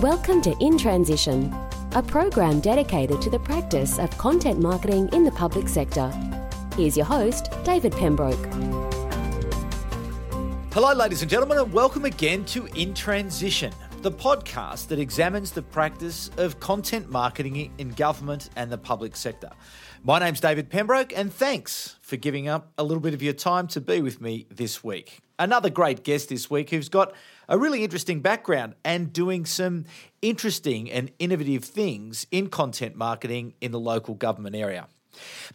Welcome to In Transition, a program dedicated to the practice of content marketing in the public sector. Here's your host, David Pembroke. Hello, ladies and gentlemen, and welcome again to In Transition, the podcast that examines the practice of content marketing in government and the public sector. My name's David Pembroke, and thanks for giving up a little bit of your time to be with me this week. Another great guest this week who's got a really interesting background and doing some interesting and innovative things in content marketing in the local government area.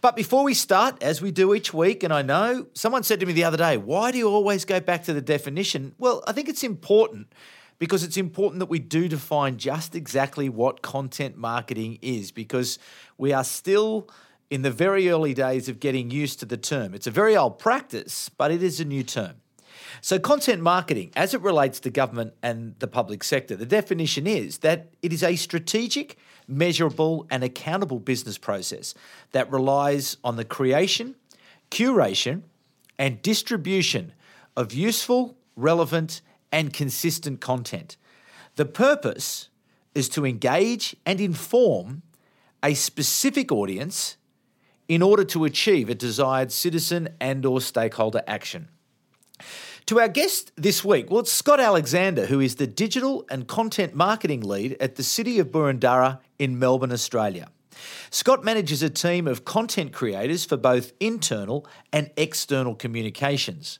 But before we start, as we do each week, and I know someone said to me the other day, why do you always go back to the definition? Well, I think it's important because it's important that we do define just exactly what content marketing is because we are still in the very early days of getting used to the term. It's a very old practice, but it is a new term. So, content marketing, as it relates to government and the public sector, the definition is that it is a strategic, measurable, and accountable business process that relies on the creation, curation, and distribution of useful, relevant, and consistent content. The purpose is to engage and inform a specific audience in order to achieve a desired citizen and or stakeholder action. To our guest this week, well, it's Scott Alexander, who is the digital and content marketing lead at the City of Boroondara in Melbourne, Australia. Scott manages a team of content creators for both internal and external communications.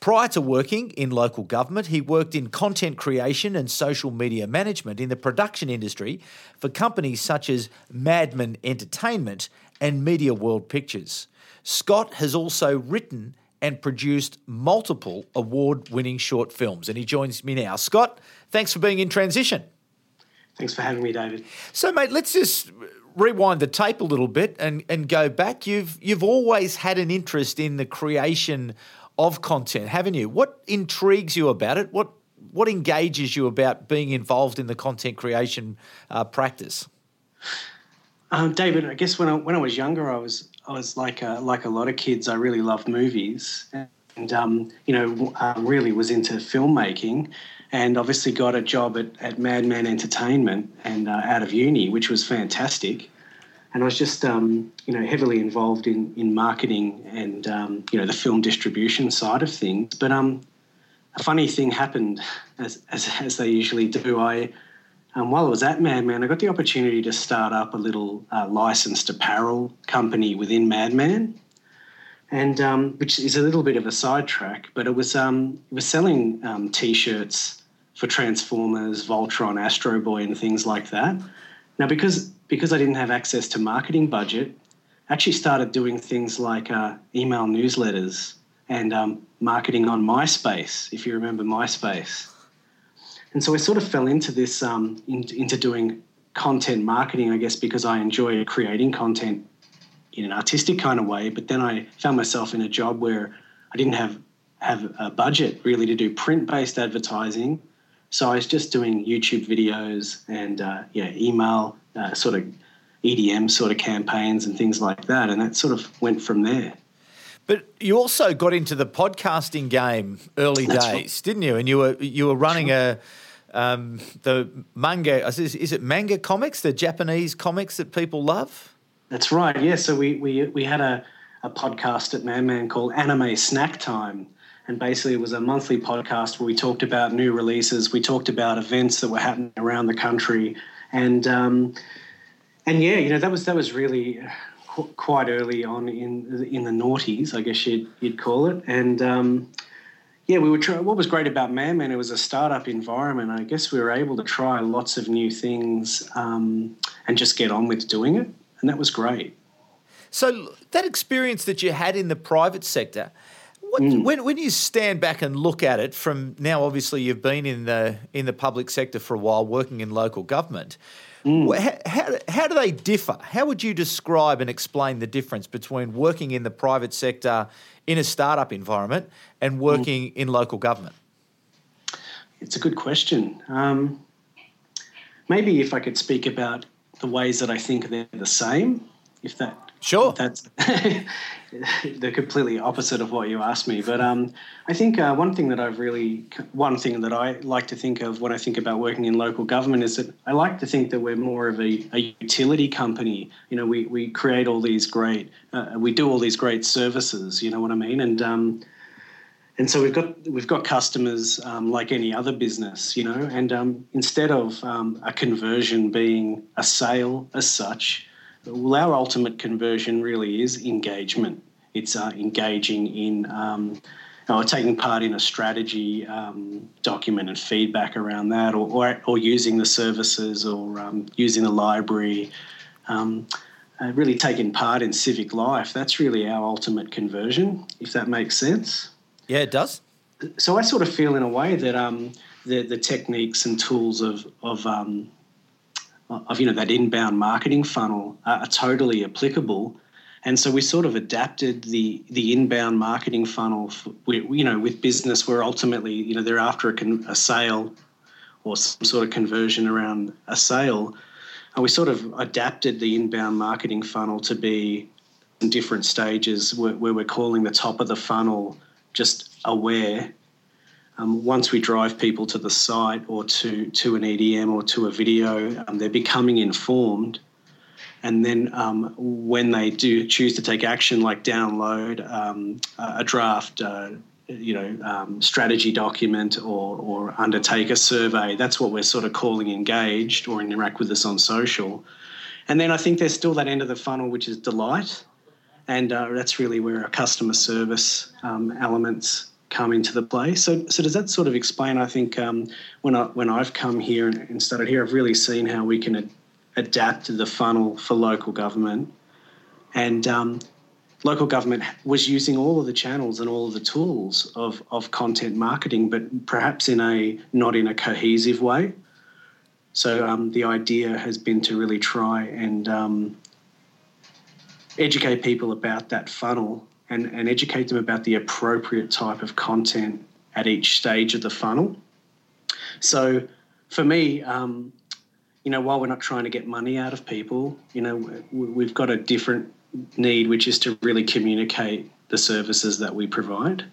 Prior to working in local government, he worked in content creation and social media management in the production industry for companies such as Madman Entertainment and Media World Pictures. Scott has also written and produced multiple award winning short films, and he joins me now. Scott, thanks for being in transition. Thanks for having me, David. So, mate, let's just rewind the tape a little bit and, and go back. You've you've always had an interest in the creation of content, haven't you? What intrigues you about it? What what engages you about being involved in the content creation uh, practice? Um, David, I guess when I, when I was younger, I was I was like a, like a lot of kids. I really loved movies, and um, you know, um, really was into filmmaking, and obviously got a job at, at Madman Entertainment and uh, out of uni, which was fantastic. And I was just um, you know heavily involved in in marketing and um, you know the film distribution side of things. But um, a funny thing happened, as as, as they usually do. I um, while I was at Madman, I got the opportunity to start up a little uh, licensed apparel company within Madman, and um, which is a little bit of a sidetrack, but it was um, it was selling um, t-shirts for Transformers, Voltron, Astro Boy, and things like that. Now, because because I didn't have access to marketing budget, I actually started doing things like uh, email newsletters and um, marketing on MySpace, if you remember MySpace. And so I sort of fell into this, um, in, into doing content marketing, I guess, because I enjoy creating content in an artistic kind of way. But then I found myself in a job where I didn't have have a budget really to do print based advertising. So I was just doing YouTube videos and uh, yeah, email uh, sort of EDM sort of campaigns and things like that, and that sort of went from there. But you also got into the podcasting game early That's days, right. didn't you? And you were you were running a um, the manga is, is it manga comics, the Japanese comics that people love? That's right. Yeah. So we we we had a, a podcast at Madman called Anime Snack Time. And basically, it was a monthly podcast where we talked about new releases. We talked about events that were happening around the country, and um, and yeah, you know that was that was really qu- quite early on in in the noughties, I guess you'd you'd call it. And um, yeah, we were trying. What was great about Madman, it was a startup environment. I guess we were able to try lots of new things um, and just get on with doing it, and that was great. So that experience that you had in the private sector, what, mm. when when you stand back and look at it from now, obviously you've been in the in the public sector for a while, working in local government. Mm. How, how, how do they differ? How would you describe and explain the difference between working in the private sector in a startup environment and working mm. in local government? It's a good question. Um, maybe if I could speak about the ways that I think they're the same, if that Sure. That's the completely opposite of what you asked me. But um, I think uh, one thing that I've really, one thing that I like to think of when I think about working in local government is that I like to think that we're more of a, a utility company. You know, we, we create all these great, uh, we do all these great services. You know what I mean? And um, and so we've got we've got customers um, like any other business, you know. And um, instead of um, a conversion being a sale as such, well, our ultimate conversion really is engagement. It's uh, engaging in um, or taking part in a strategy um, document and feedback around that, or or, or using the services, or um, using the library. Uh, really taking part in civic life. That's really our ultimate conversion, if that makes sense. Yeah, it does. So I sort of feel in a way that um, the the techniques and tools of of um, Uh, of you know that inbound marketing funnel are, are, totally applicable, and so we sort of adapted the the inbound marketing funnel. For, you know, with business, where ultimately you know they're after a, con- a sale or some sort of conversion around a sale, and we sort of adapted the inbound marketing funnel to be in different stages where, where we're calling the top of the funnel just aware. Um, once we drive people to the site or to, to an EDM or to a video, um, they're becoming informed. And then um, when they do choose to take action, like download um, a draft, uh, you know, um, strategy document or, or undertake a survey, that's what we're sort of calling engaged or interact with us on social. And then I think there's still that end of the funnel, which is delight and uh, that's really where our customer service um, elements come into the play. So, so does that sort of explain? I think um, when I when I've come here and, started here, I've really seen how we can ad- adapt the funnel for local government, and um, local government was using all of the channels and all of the tools of of content marketing, but perhaps in a not in a cohesive way. So um, the idea has been to really try and um, educate people about that funnel and, and educate them about the appropriate type of content at each stage of the funnel. So for me, um, you know, while we're not trying to get money out of people, you know, we've got a different need, which is to really communicate the services that we provide.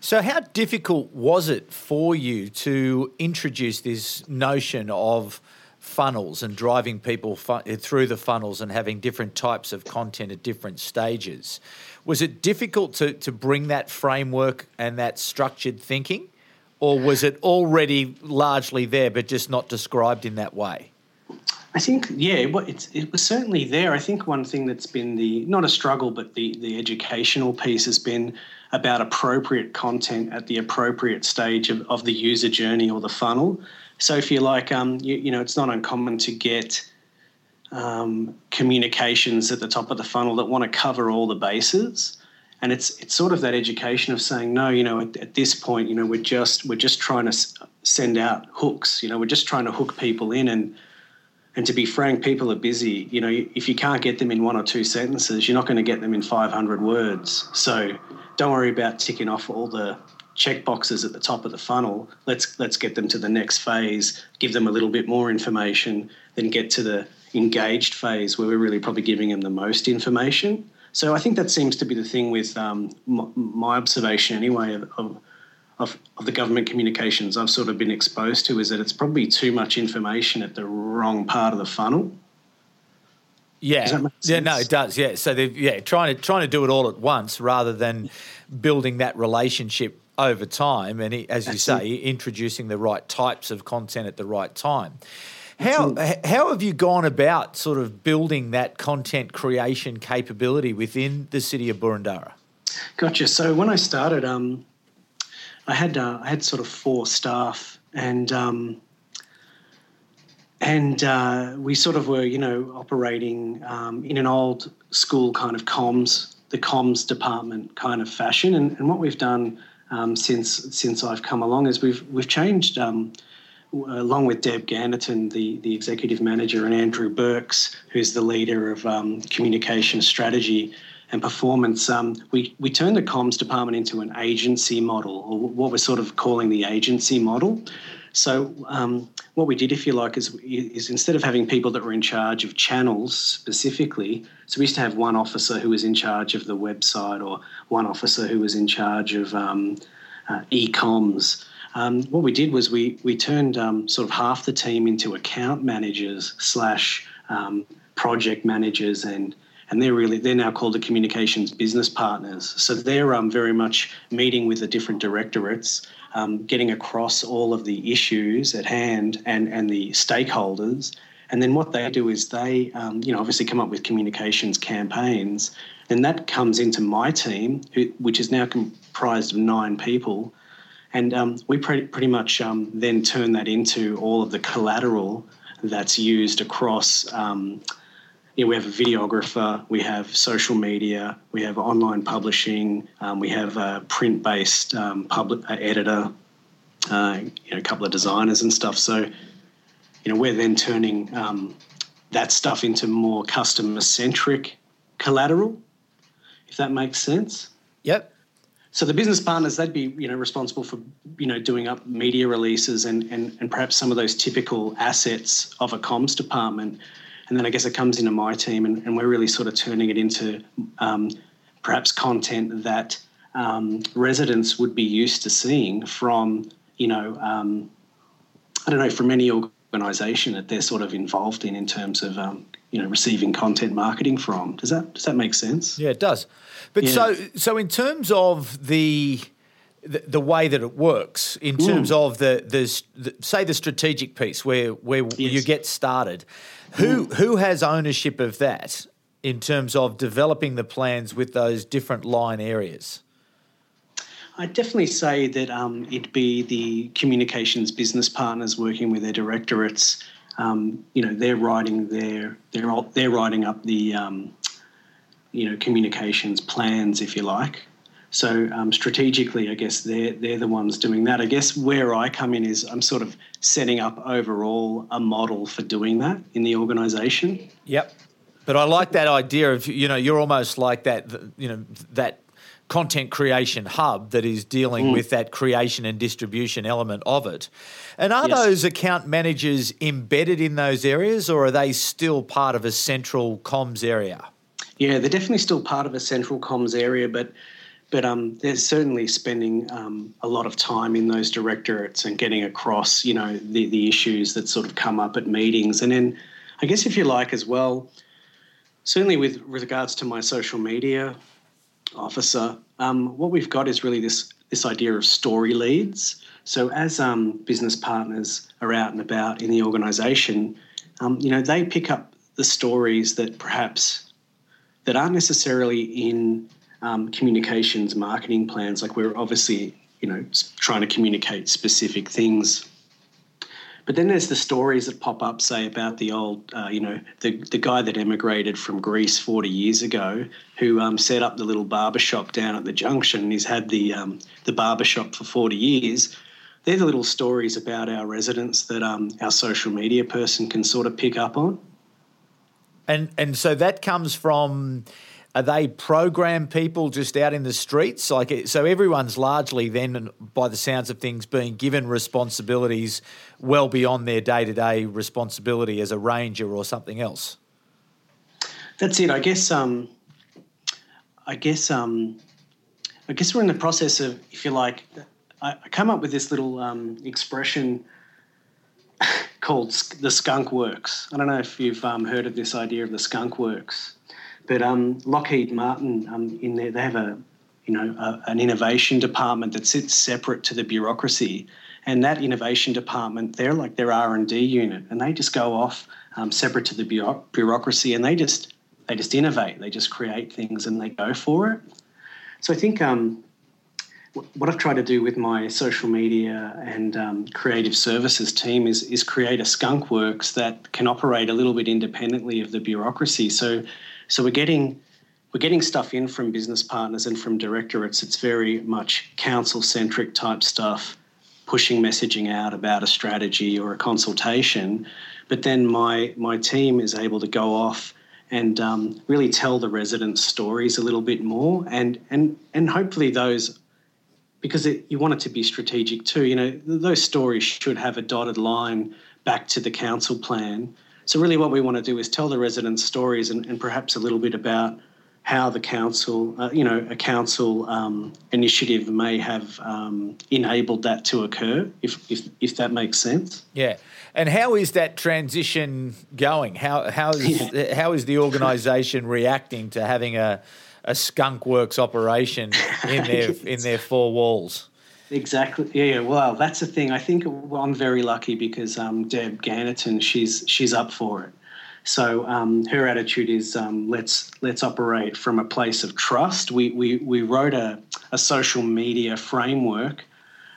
So, how difficult was it for you to introduce this notion of funnels and driving people fu- through the funnels and having different types of content at different stages. Was it difficult to, to bring that framework and that structured thinking, or was it already largely there but just not described in that way? I think, yeah, it, it was certainly there. I think one thing that's been the, not a struggle, but the, the educational piece has been about appropriate content at the appropriate stage of, of the user journey or the funnel. So if you like, um, you, you know, it's not uncommon to get um, communications at the top of the funnel that want to cover all the bases. And it's it's sort of that education of saying no, you know, at, at this point, you know, we're just we're just trying to send out hooks. You know, we're just trying to hook people in and and to be frank, people are busy. You know, if you can't get them in one or two sentences, you're not going to get them in 500 words. So don't worry about ticking off all the check boxes at the top of the funnel. Let's let's get them to the next phase, give them a little bit more information, then get to the engaged phase where we're really probably giving them the most information. So I think that seems to be the thing with um, my observation anyway of, of, of the government communications I've sort of been exposed to is that it's probably too much information at the wrong part of the funnel. Yeah, yeah, no, it does. Yeah, so they're yeah trying to trying to do it all at once rather than building that relationship over time, and as you That's say, it. introducing the right types of content at the right time. How how have you gone about sort of building that content creation capability within the city of Boroondara? Gotcha. So when I started, um, I had uh, I had sort of four staff, and um, and uh, we sort of were, you know, operating um, in an old school kind of comms, the comms department kind of fashion. And, and what we've done um, since since I've come along is we've we've changed. Um, along with Deb Ganderton, the, the executive manager, and Andrew Burks, who's the leader of um, communication strategy and performance, um, we, we turned the comms department into an agency model, or what we're sort of calling the agency model. So um, what we did, if you like, is, is instead of having people that were in charge of channels specifically, so we used to have one officer who was in charge of the website or one officer who was in charge of um, uh, e-coms. Um, what we did was we we turned um, sort of half the team into account managers slash um, project managers and and they're really they're now called the communications business partners. So they're um, very much meeting with the different directorates, um, getting across all of the issues at hand and and the stakeholders. And then what they do is they, um, you know, obviously come up with communications campaigns. and that comes into my team, who, which is now comprised of nine people, and um, we pretty, pretty much um, then turn that into all of the collateral that's used across um, you know, we have a videographer, we have social media, we have online publishing, um, we have a print-based um, public uh, editor, uh, you know, a couple of designers and stuff. So, you know, we're then turning um, that stuff into more customer-centric collateral, if that makes sense. Yep. So the business partners, they'd be, you know, responsible for, you know, doing up media releases and and, and perhaps some of those typical assets of a comms department. And then I guess it comes into my team, and, and we're really sort of turning it into um, perhaps content that um, residents would be used to seeing from, you know, um, I don't know, from any organisation that they're sort of involved in in terms of, um, you know, receiving content marketing from. Does that does that make sense? Yeah, it does. But yeah. so so in terms of the the, the, way that it works in terms mm. of the, the, the, say the strategic piece where where yes. you get started who mm. who has ownership of that in terms of developing the plans with those different line areas I'd definitely say that um, it'd be the communications business partners working with their directorates. Um, you know, they're writing their they're they're writing up the um, you know communications plans, if you like, so um, strategically, I guess they're they're the ones doing that. I guess where I come in is I'm sort of setting up overall a model for doing that in the organisation. Yep. But I like that idea of you know you're almost like that you know that content creation hub that is dealing mm. with that creation and distribution element of it. And are yes. those account managers embedded in those areas or are they still part of a central comms area? Yeah, they're definitely still part of a central comms area, but but um, they're certainly spending um, a lot of time in those directorates and getting across, you know, the, the issues that sort of come up at meetings. And then, I guess, if you like, as well, certainly with regards to my social media officer, um, what we've got is really this this idea of story leads. So as um, business partners are out and about in the organisation, um, you know, they pick up the stories that perhaps that aren't necessarily in um, communications marketing plans. Like we're obviously, you know, trying to communicate specific things. But then there's the stories that pop up, say about the old, uh, you know, the, the guy that emigrated from Greece 40 years ago, who um, set up the little barber shop down at the junction. And he's had the um, the barber shop for 40 years. They're the little stories about our residents that um, our social media person can sort of pick up on. And and so that comes from are they program people just out in the streets? Like, so everyone's largely then, by the sounds of things, being given responsibilities well beyond their day to day responsibility as a ranger or something else. That's it. I guess. Um, I guess. Um, I guess we're in the process of, if you like, I, come up with this little um, expression called the skunk works. I don't know if you've um, heard of this idea of the skunk works. But um, Lockheed Martin, um, in there, they have a you know a, an innovation department that sits separate to the bureaucracy, and that innovation department, they're like their R and D unit, and they just go off um, separate to the bureaucracy, and they just they just innovate, they just create things, and they go for it. So I think um, what I've tried to do with my social media and um, creative services team is is create a skunk works that can operate a little bit independently of the bureaucracy. So so we're getting we're getting stuff in from business partners and from directorates. It's very much council centric type stuff, pushing messaging out about a strategy or a consultation. But then my my team is able to go off and um, really tell the residents' stories a little bit more, and and and hopefully those because it, you want it to be strategic too. You know, those stories should have a dotted line back to the council plan. So really, what we want to do is tell the residents' stories and, and perhaps a little bit about how the council, uh, you know, a council um, initiative may have um, enabled that to occur, if, if if that makes sense. Yeah, and how is that transition going? How how is yeah. how is the organisation reacting to having a a skunk works operation in their in their four walls? Exactly. Yeah. Well, that's the thing. I think I'm very lucky because um, Deb Gannerton, she's she's up for it. So um, her attitude is um, let's let's operate from a place of trust. We we, we wrote a, a social media framework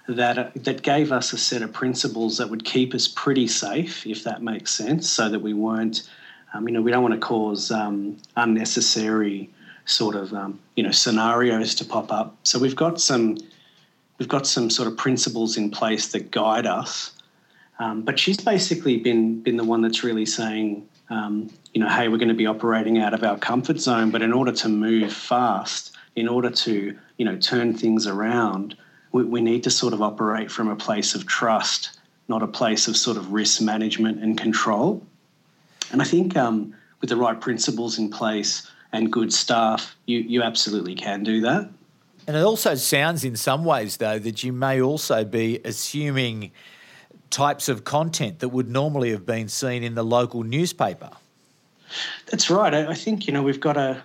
that uh, that gave us a set of principles that would keep us pretty safe, if that makes sense, so that we weren't, um, you know, we don't want to cause um, unnecessary sort of um, you know scenarios to pop up. So we've got some we've got some sort of principles in place that guide us. Um, but she's basically been been the one that's really saying, um, you know, hey, we're going to be operating out of our comfort zone, but in order to move fast, in order to you know turn things around, we, we need to sort of operate from a place of trust, not a place of sort of risk management and control. And I think um, with the right principles in place and good staff, you you absolutely can do that. And it also sounds in some ways, though, that you may also be assuming types of content that would normally have been seen in the local newspaper. That's right. I, think you know we've got a,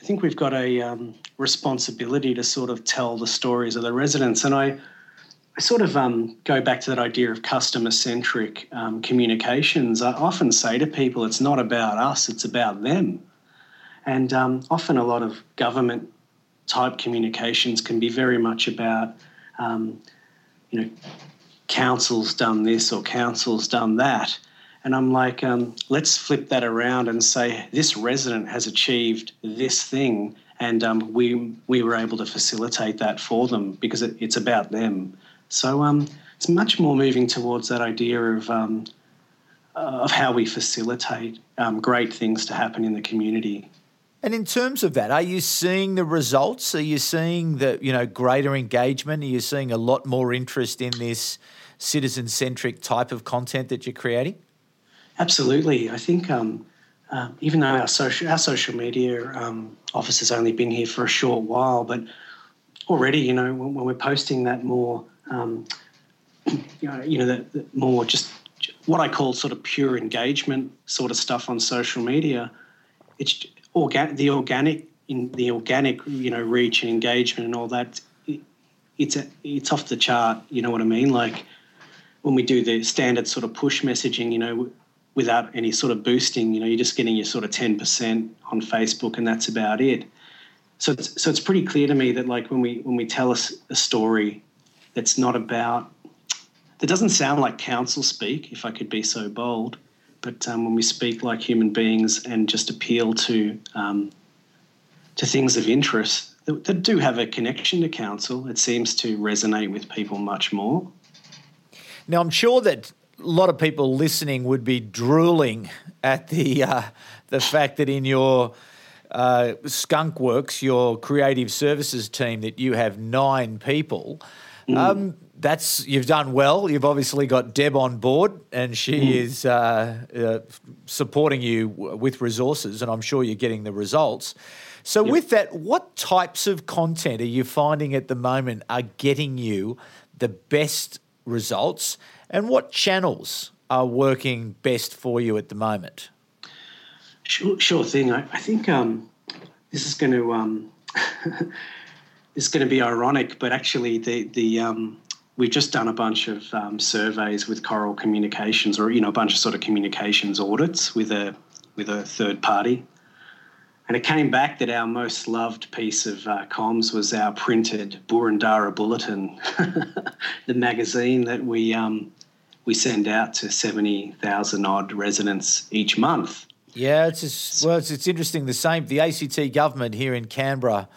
I think we've got a um, responsibility to sort of tell the stories of the residents, and I, I sort of um, go back to that idea of customer centric um, communications. I often say to people, it's not about us; it's about them. And um, often, a lot of government type communications can be very much about, um, you know, council's done this or council's done that. And I'm like, um, let's flip that around and say this resident has achieved this thing, and um, we we were able to facilitate that for them because it, it's about them. So um, it's much more moving towards that idea of um, of how we facilitate um, great things to happen in the community. And in terms of that, are you seeing the results? Are you seeing the you know greater engagement? Are you seeing a lot more interest in this citizen centric type of content that you're creating? Absolutely. I think um, uh, even though our social our social media um, office has only been here for a short while, but already you know when, when we're posting that more um, you know you know the more just what I call sort of pure engagement sort of stuff on social media, it's the organic in the organic you know reach and engagement and all that it, it's a, it's off the chart you know what i mean? Like when we do the standard sort of push messaging you know without any sort of boosting you know you're just getting your sort of 10% on facebook and that's about it. So it's, so it's pretty clear to me that like when we when we tell us a story that's not about that doesn't sound like council speak if i could be so bold but um, when we speak like human beings and just appeal to um, to things of interest that, that, do have a connection to council, it seems to resonate with people much more. Now, I'm sure that a lot of people listening would be drooling at the uh, the fact that in your uh, Skunk Works, your creative services team, that you have nine people. Mm. Um, that's you've done well. You've obviously got Deb on board, and she mm. is uh, uh, supporting you with resources, and I'm sure you're getting the results. So, yep. with that, what types of content are you finding at the moment are getting you the best results, and what channels are working best for you at the moment? Sure, sure thing. I, I think um, this is going to um, is going to be ironic, but actually, the the um, we've just done a bunch of um, surveys with Coral Communications, or you know, a bunch of sort of communications audits with a with a third party, and it came back that our most loved piece of uh, comms was our printed Boroondara Bulletin, the magazine that we um, we send out to seventy thousand odd residents each month. Yeah, it's just, well, it's, it's interesting. The same, the ACT government here in Canberra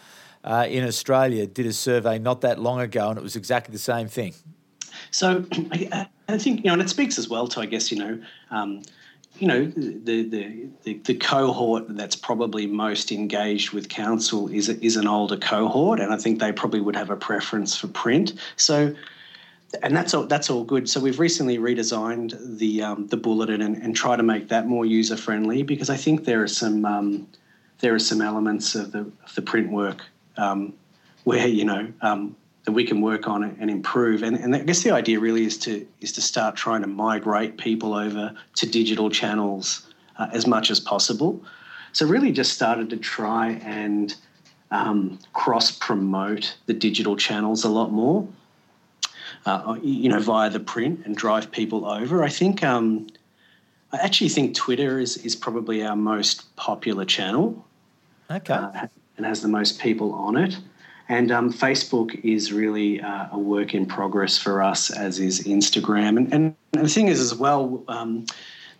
uh, in Australia did a survey not that long ago, and it was exactly the same thing. So I, I think you know, and it speaks as well to I guess you know. Um, you know, the, the, the, the, cohort that's probably most engaged with council is, is an older cohort, and I think they probably would have a preference for print. So, and that's all, that's all good. So we've recently redesigned the, um, the bulletin and, and try to make that more user friendly because I think there are some, um, there are some elements of the, of the print work um, where, you know, um, that we can work on and improve. And, and I guess the idea really is to is to start trying to migrate people over to digital channels uh, as much as possible. So really, just started to try and um, cross promote the digital channels a lot more. Uh, you know, via the print and drive people over. I think um, I actually think Twitter is is probably our most popular channel. Okay. Uh, and has the most people on it. And um, Facebook is really uh, a work in progress for us, as is Instagram. And, and the thing is, as well, um,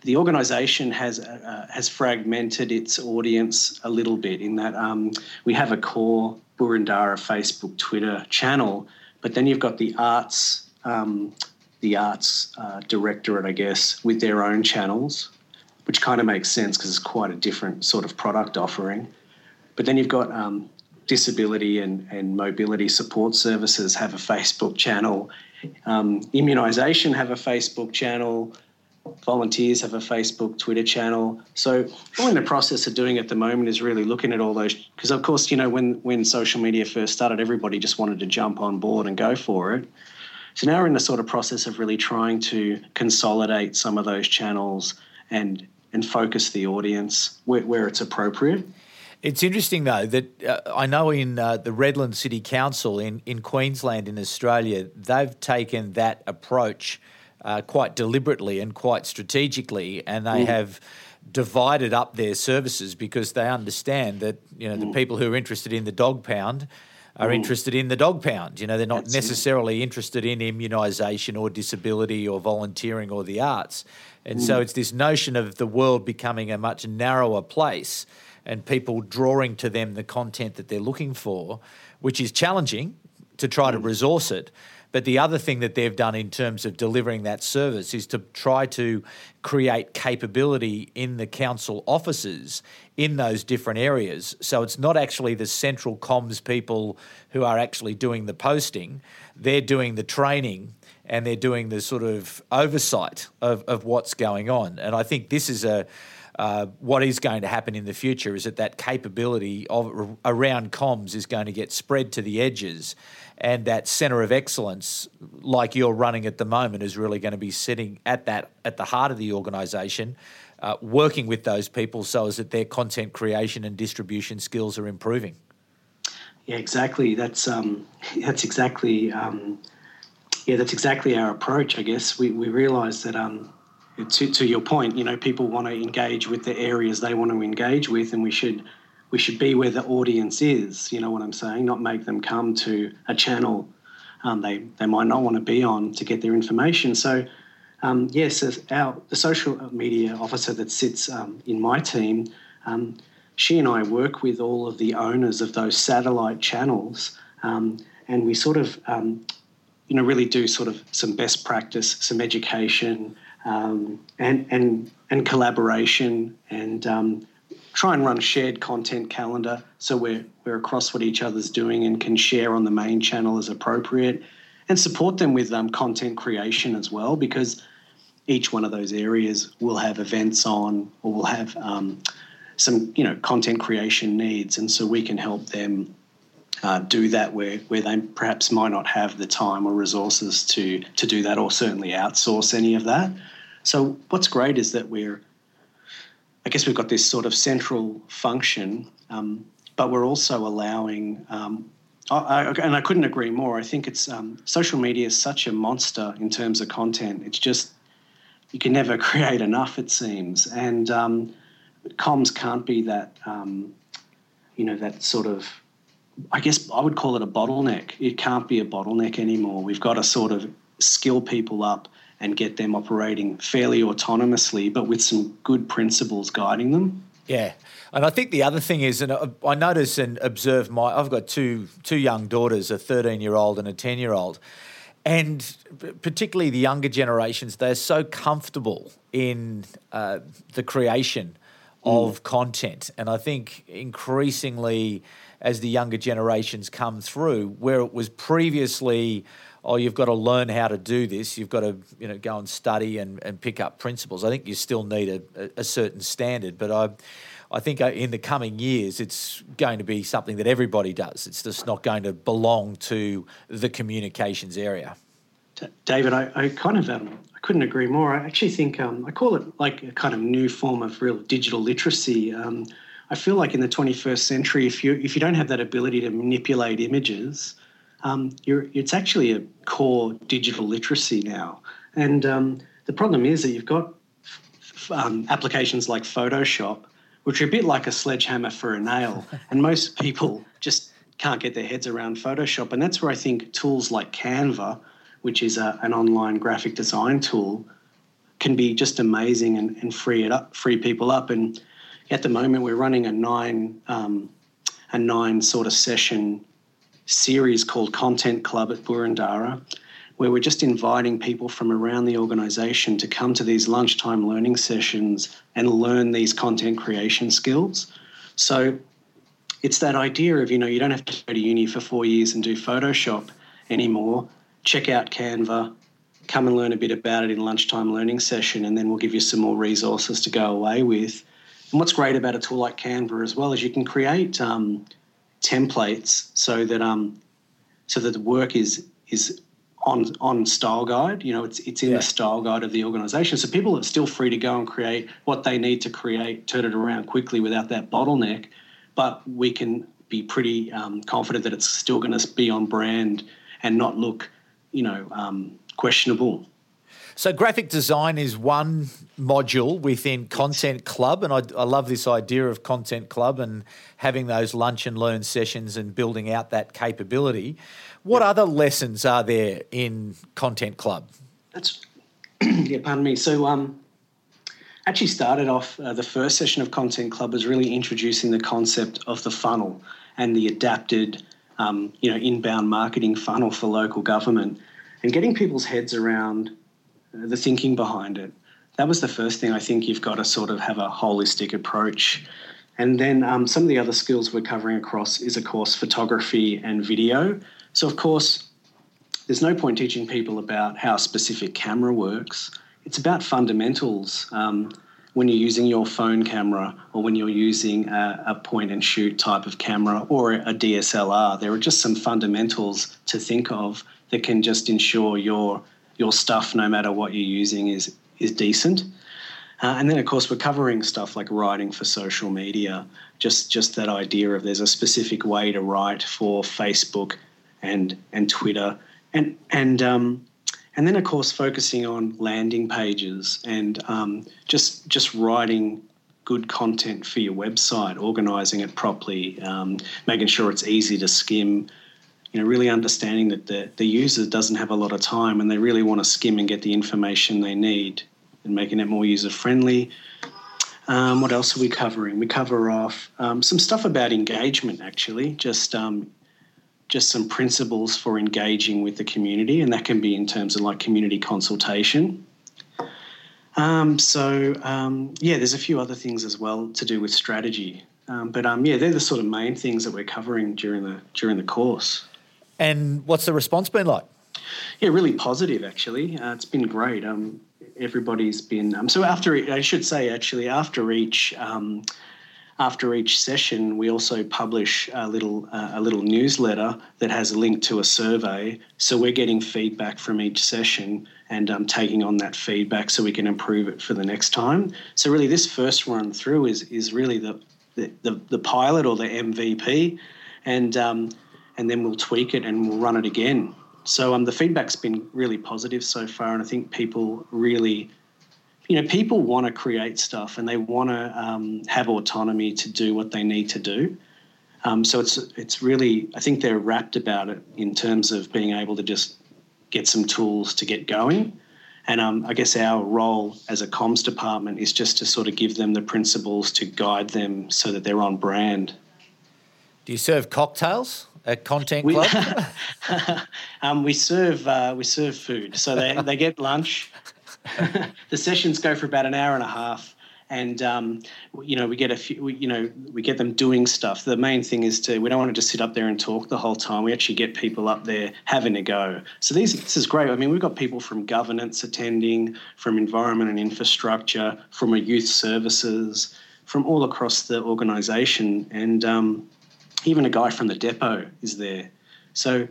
the organisation has uh, has fragmented its audience a little bit in that um, we have a core Boroondara Facebook, Twitter channel, but then you've got the arts um, the arts uh, directorate, I guess, with their own channels, which kind of makes sense because it's quite a different sort of product offering. But then you've got um, disability and, and mobility support services have a Facebook channel. Um, immunisation have a Facebook channel. Volunteers have a Facebook, Twitter channel. So, all in the process of doing at the moment is really looking at all those. Because, of course, you know, when, when social media first started, everybody just wanted to jump on board and go for it. So, now we're in the sort of process of really trying to consolidate some of those channels and, and focus the audience where, where it's appropriate. It's interesting though that uh, I know in uh, the Redland City Council in, in Queensland in Australia they've taken that approach uh, quite deliberately and quite strategically, and they mm. have divided up their services because they understand that you know mm. the people who are interested in the dog pound are mm. interested in the dog pound. You know, they're not That's necessarily it. interested in immunisation or disability or volunteering or the arts. And mm. so it's this notion of the world becoming a much narrower place and people drawing to them the content that they're looking for, which is challenging to try to mm. resource it. But the other thing that they've done in terms of delivering that service is to try to create capability in the council offices in those different areas. So it's not actually the central comms people who are actually doing the posting, they're doing the training and they're doing the sort of oversight of, of what's going on. And I think this is a uh, what is going to happen in the future is that that capability of around comms is going to get spread to the edges, and that centre of excellence, like you're running at the moment, is really going to be sitting at that at the heart of the organisation. Uh, working with those people so as that their content creation and distribution skills are improving. Yeah, exactly. That's um, that's exactly um, yeah, that's exactly our approach. I guess we we realise that um, to, to your point, you know, people want to engage with the areas they want to engage with, and we should we should be where the audience is. You know what I'm saying? Not make them come to a channel um, they they might not want to be on to get their information. So. Um, yes, our the social media officer that sits um, in my team, um, she and I work with all of the owners of those satellite channels, um, and we sort of, um, you know, really do sort of some best practice, some education, um, and and and collaboration and um, try and run a shared content calendar so we're we're across what each other's doing and can share on the main channel as appropriate and support them with um, content creation as well because each one of those areas will have events on or will have um, some you know content creation needs and so we can help them uh, do that where, where they perhaps might not have the time or resources to to do that or certainly outsource any of that. So what's great is that we're, I guess we've got this sort of central function, um, but we're also allowing. Um, I, and I couldn't agree more. I think it's um, social media is such a monster in terms of content. It's just you can never create enough, it seems, and um, comms can't be that. Um, you know that sort of I guess I would call it a bottleneck. It can't be a bottleneck anymore. We've got to sort of skill people up and get them operating fairly autonomously, but with some good principles guiding them. Yeah. And I think the other thing is, and I notice and observe my, I've got two two young daughters, a 13 year old and a 10 year old. and particularly the younger generations, they're so comfortable in uh, the creation of mm. content. And I think increasingly, as the younger generations come through, where it was previously, oh, you've got to learn how to do this, you've got to you know go and study and, and pick up principles. I think you still need a, a certain standard, but I. I think uh, in the coming years, it's going to be something that everybody does. It's just not going to belong to the communications area. David, I, I kind of um, I couldn't agree more. I actually think um, I call it like a kind of new form of real digital literacy. Um, I feel like in the 21st century, if you if you don't have that ability to manipulate images, um, it's actually a core digital literacy now. And um, the problem is that you've got um, applications like Photoshop, which are a bit like a sledgehammer for a nail, and most people just can't get their heads around Photoshop. And that's where I think tools like Canva which is a, an online graphic design tool, can be just amazing and, and free it up, free people up. And at the moment, we're running a nine um, a nine sort of session series called Content Club at Boroondara, where we're just inviting people from around the organisation to come to these lunchtime learning sessions and learn these content creation skills. So it's that idea of you know you don't have to go to uni for four years and do Photoshop anymore check out Canva, come and learn a bit about it in lunchtime learning session, and then we'll give you some more resources to go away with. And what's great about a tool like Canva as well is you can create um, templates so that um, so that the work is is on on style guide. You know, it's it's in yeah. the style guide of the organisation, so people are still free to go and create what they need to create, turn it around quickly without that bottleneck. But we can be pretty um, confident that it's still going to be on brand and not look you know, um, questionable. So, graphic design is one module within Content Club, and I, I, love this idea of Content Club and having those lunch and learn sessions and building out that capability. What other lessons are there in Content Club? That's yeah, pardon me. So, um, actually started off uh, the first session of Content Club was really introducing the concept of the funnel and the adapted um, you know, inbound marketing funnel for local government and getting people's heads around the thinking behind it. That was the first thing I think you've got to sort of have a holistic approach. And then um, some of the other skills we're covering across is, of course, photography and video. So, of course, there's no point teaching people about how a specific camera works. It's about fundamentals. Um, when you're using your phone camera or when you're using a, a, point and shoot type of camera or a DSLR. There are just some fundamentals to think of that can just ensure your your stuff, no matter what you're using, is is decent. Uh, and then, of course, we're covering stuff like writing for social media. Just just that idea of there's a specific way to write for Facebook and and Twitter and and um, and then of course focusing on landing pages and um, just just writing good content for your website, organizing it properly, um, making sure it's easy to skim. You know, really understanding that the, the user doesn't have a lot of time and they really want to skim and get the information they need and making it more user friendly. Um, what else are we covering? We cover off um, some stuff about engagement, actually, just um, just some principles for engaging with the community, and that can be in terms of like community consultation. Um, so um, yeah, there's a few other things as well to do with strategy, um, but um, yeah, they're the sort of main things that we're covering during the during the course. And what's the response been like? Yeah, really positive actually. Uh, it's been great. Um, everybody's been um, so after I should say actually after each after each session, we also publish a little uh, a little newsletter that has a link to a survey. So we're getting feedback from each session and um, taking on that feedback so we can improve it for the next time. So really, this first run through is is really the the, the, the pilot or the MVP, and um, and then we'll tweak it and we'll run it again. So um, the feedback's been really positive so far, and I think people really you know, people want to create stuff and they want to um, have autonomy to do what they need to do. Um, so it's it's really I think they're rapt about it in terms of being able to just get some tools to get going. And um, I guess our role as a comms department is just to sort of give them the principles to guide them so that they're on brand. Do you serve cocktails a content club? We, um, we serve uh, we serve food, so they they get lunch. the sessions go for about an hour and a half, and um, you know we get a few we, you know we get them doing stuff. The main thing is to we don't want to just sit up there and talk the whole time. We actually get people up there having a go. So these this is great. I mean we've got people from governance attending from environment and infrastructure from a youth services from all across the organisation and um, even a guy from the depot is there. So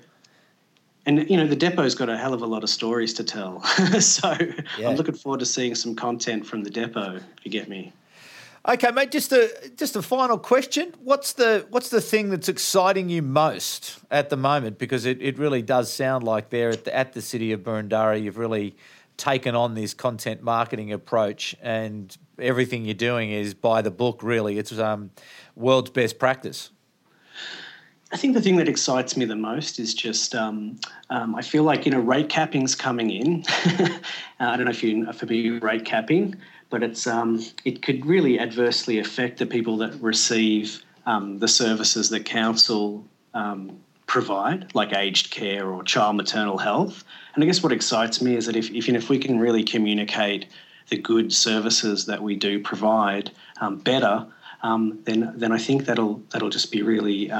and you know the depot's got a hell of a lot of stories to tell. So yeah. i'm looking forward to seeing some content from the depot if you get me. Okay mate just a just a final question. What's the what's the thing that's exciting you most at the moment? Because it, it really does sound like there at the, at the city of Boroondara you've really taken on this content marketing approach and everything you're doing is by the book really. It's um, world's best practice I think the thing that excites me the most is just um, um, I feel like you know rate capping's coming in. uh, I don't know if you're familiar with rate capping, but it's um, it could really adversely affect the people that receive um, the services that council um, provide, like aged care or child maternal health. And I guess what excites me is that if if, you know, if we can really communicate the good services that we do provide um, then then I think that'll that'll just be really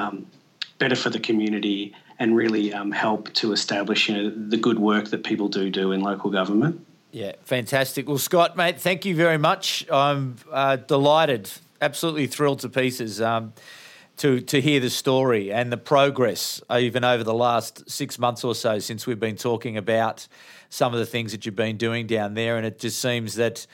better for the community and really um, help to establish you know, the good work that people do do in local government. Yeah, fantastic. Well, Scott, mate, thank you very much. I'm uh, delighted, absolutely thrilled to pieces um, to to hear the story and the progress, even over the last six months or so since we've been talking about some of the things that you've been doing down there. And it just seems that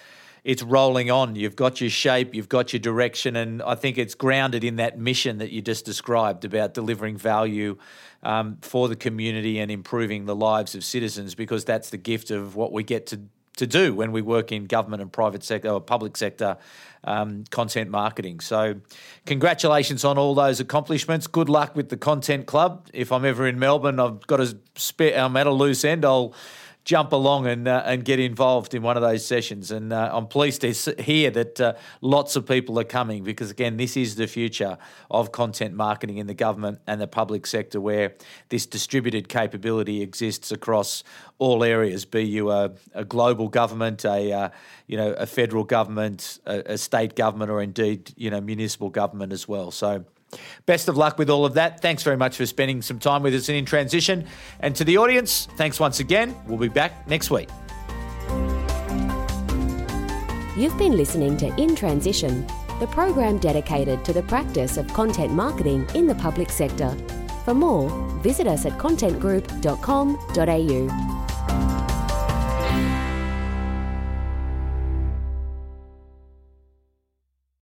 it's rolling on. You've got your shape, you've got your direction, and I think it's grounded in that mission that you just described about delivering value um, for the community and improving the lives of citizens, because that's the gift of what we get to to do when we work in government and private sector or public sector um, content marketing. So, congratulations on all those accomplishments. Good luck with the content club. If I'm ever in Melbourne, I've got a spare. I'm at a loose end. I'll jump along and uh, and get involved in one of those sessions. And uh, I'm pleased to hear that uh, lots of people are coming because again, this is the future of content marketing in the government and the public sector, where this distributed capability exists across all areas. Be you a, a global government, a uh, you know a federal government, a, a state government, or indeed you know municipal government as well. So. Best of luck with all of that. Thanks very much for spending some time with us in Transition. And to the audience, thanks once again. We'll be back next week. You've been listening to In Transition, the program dedicated to the practice of content marketing in the public sector. For more, visit us at contentgroup.com.au.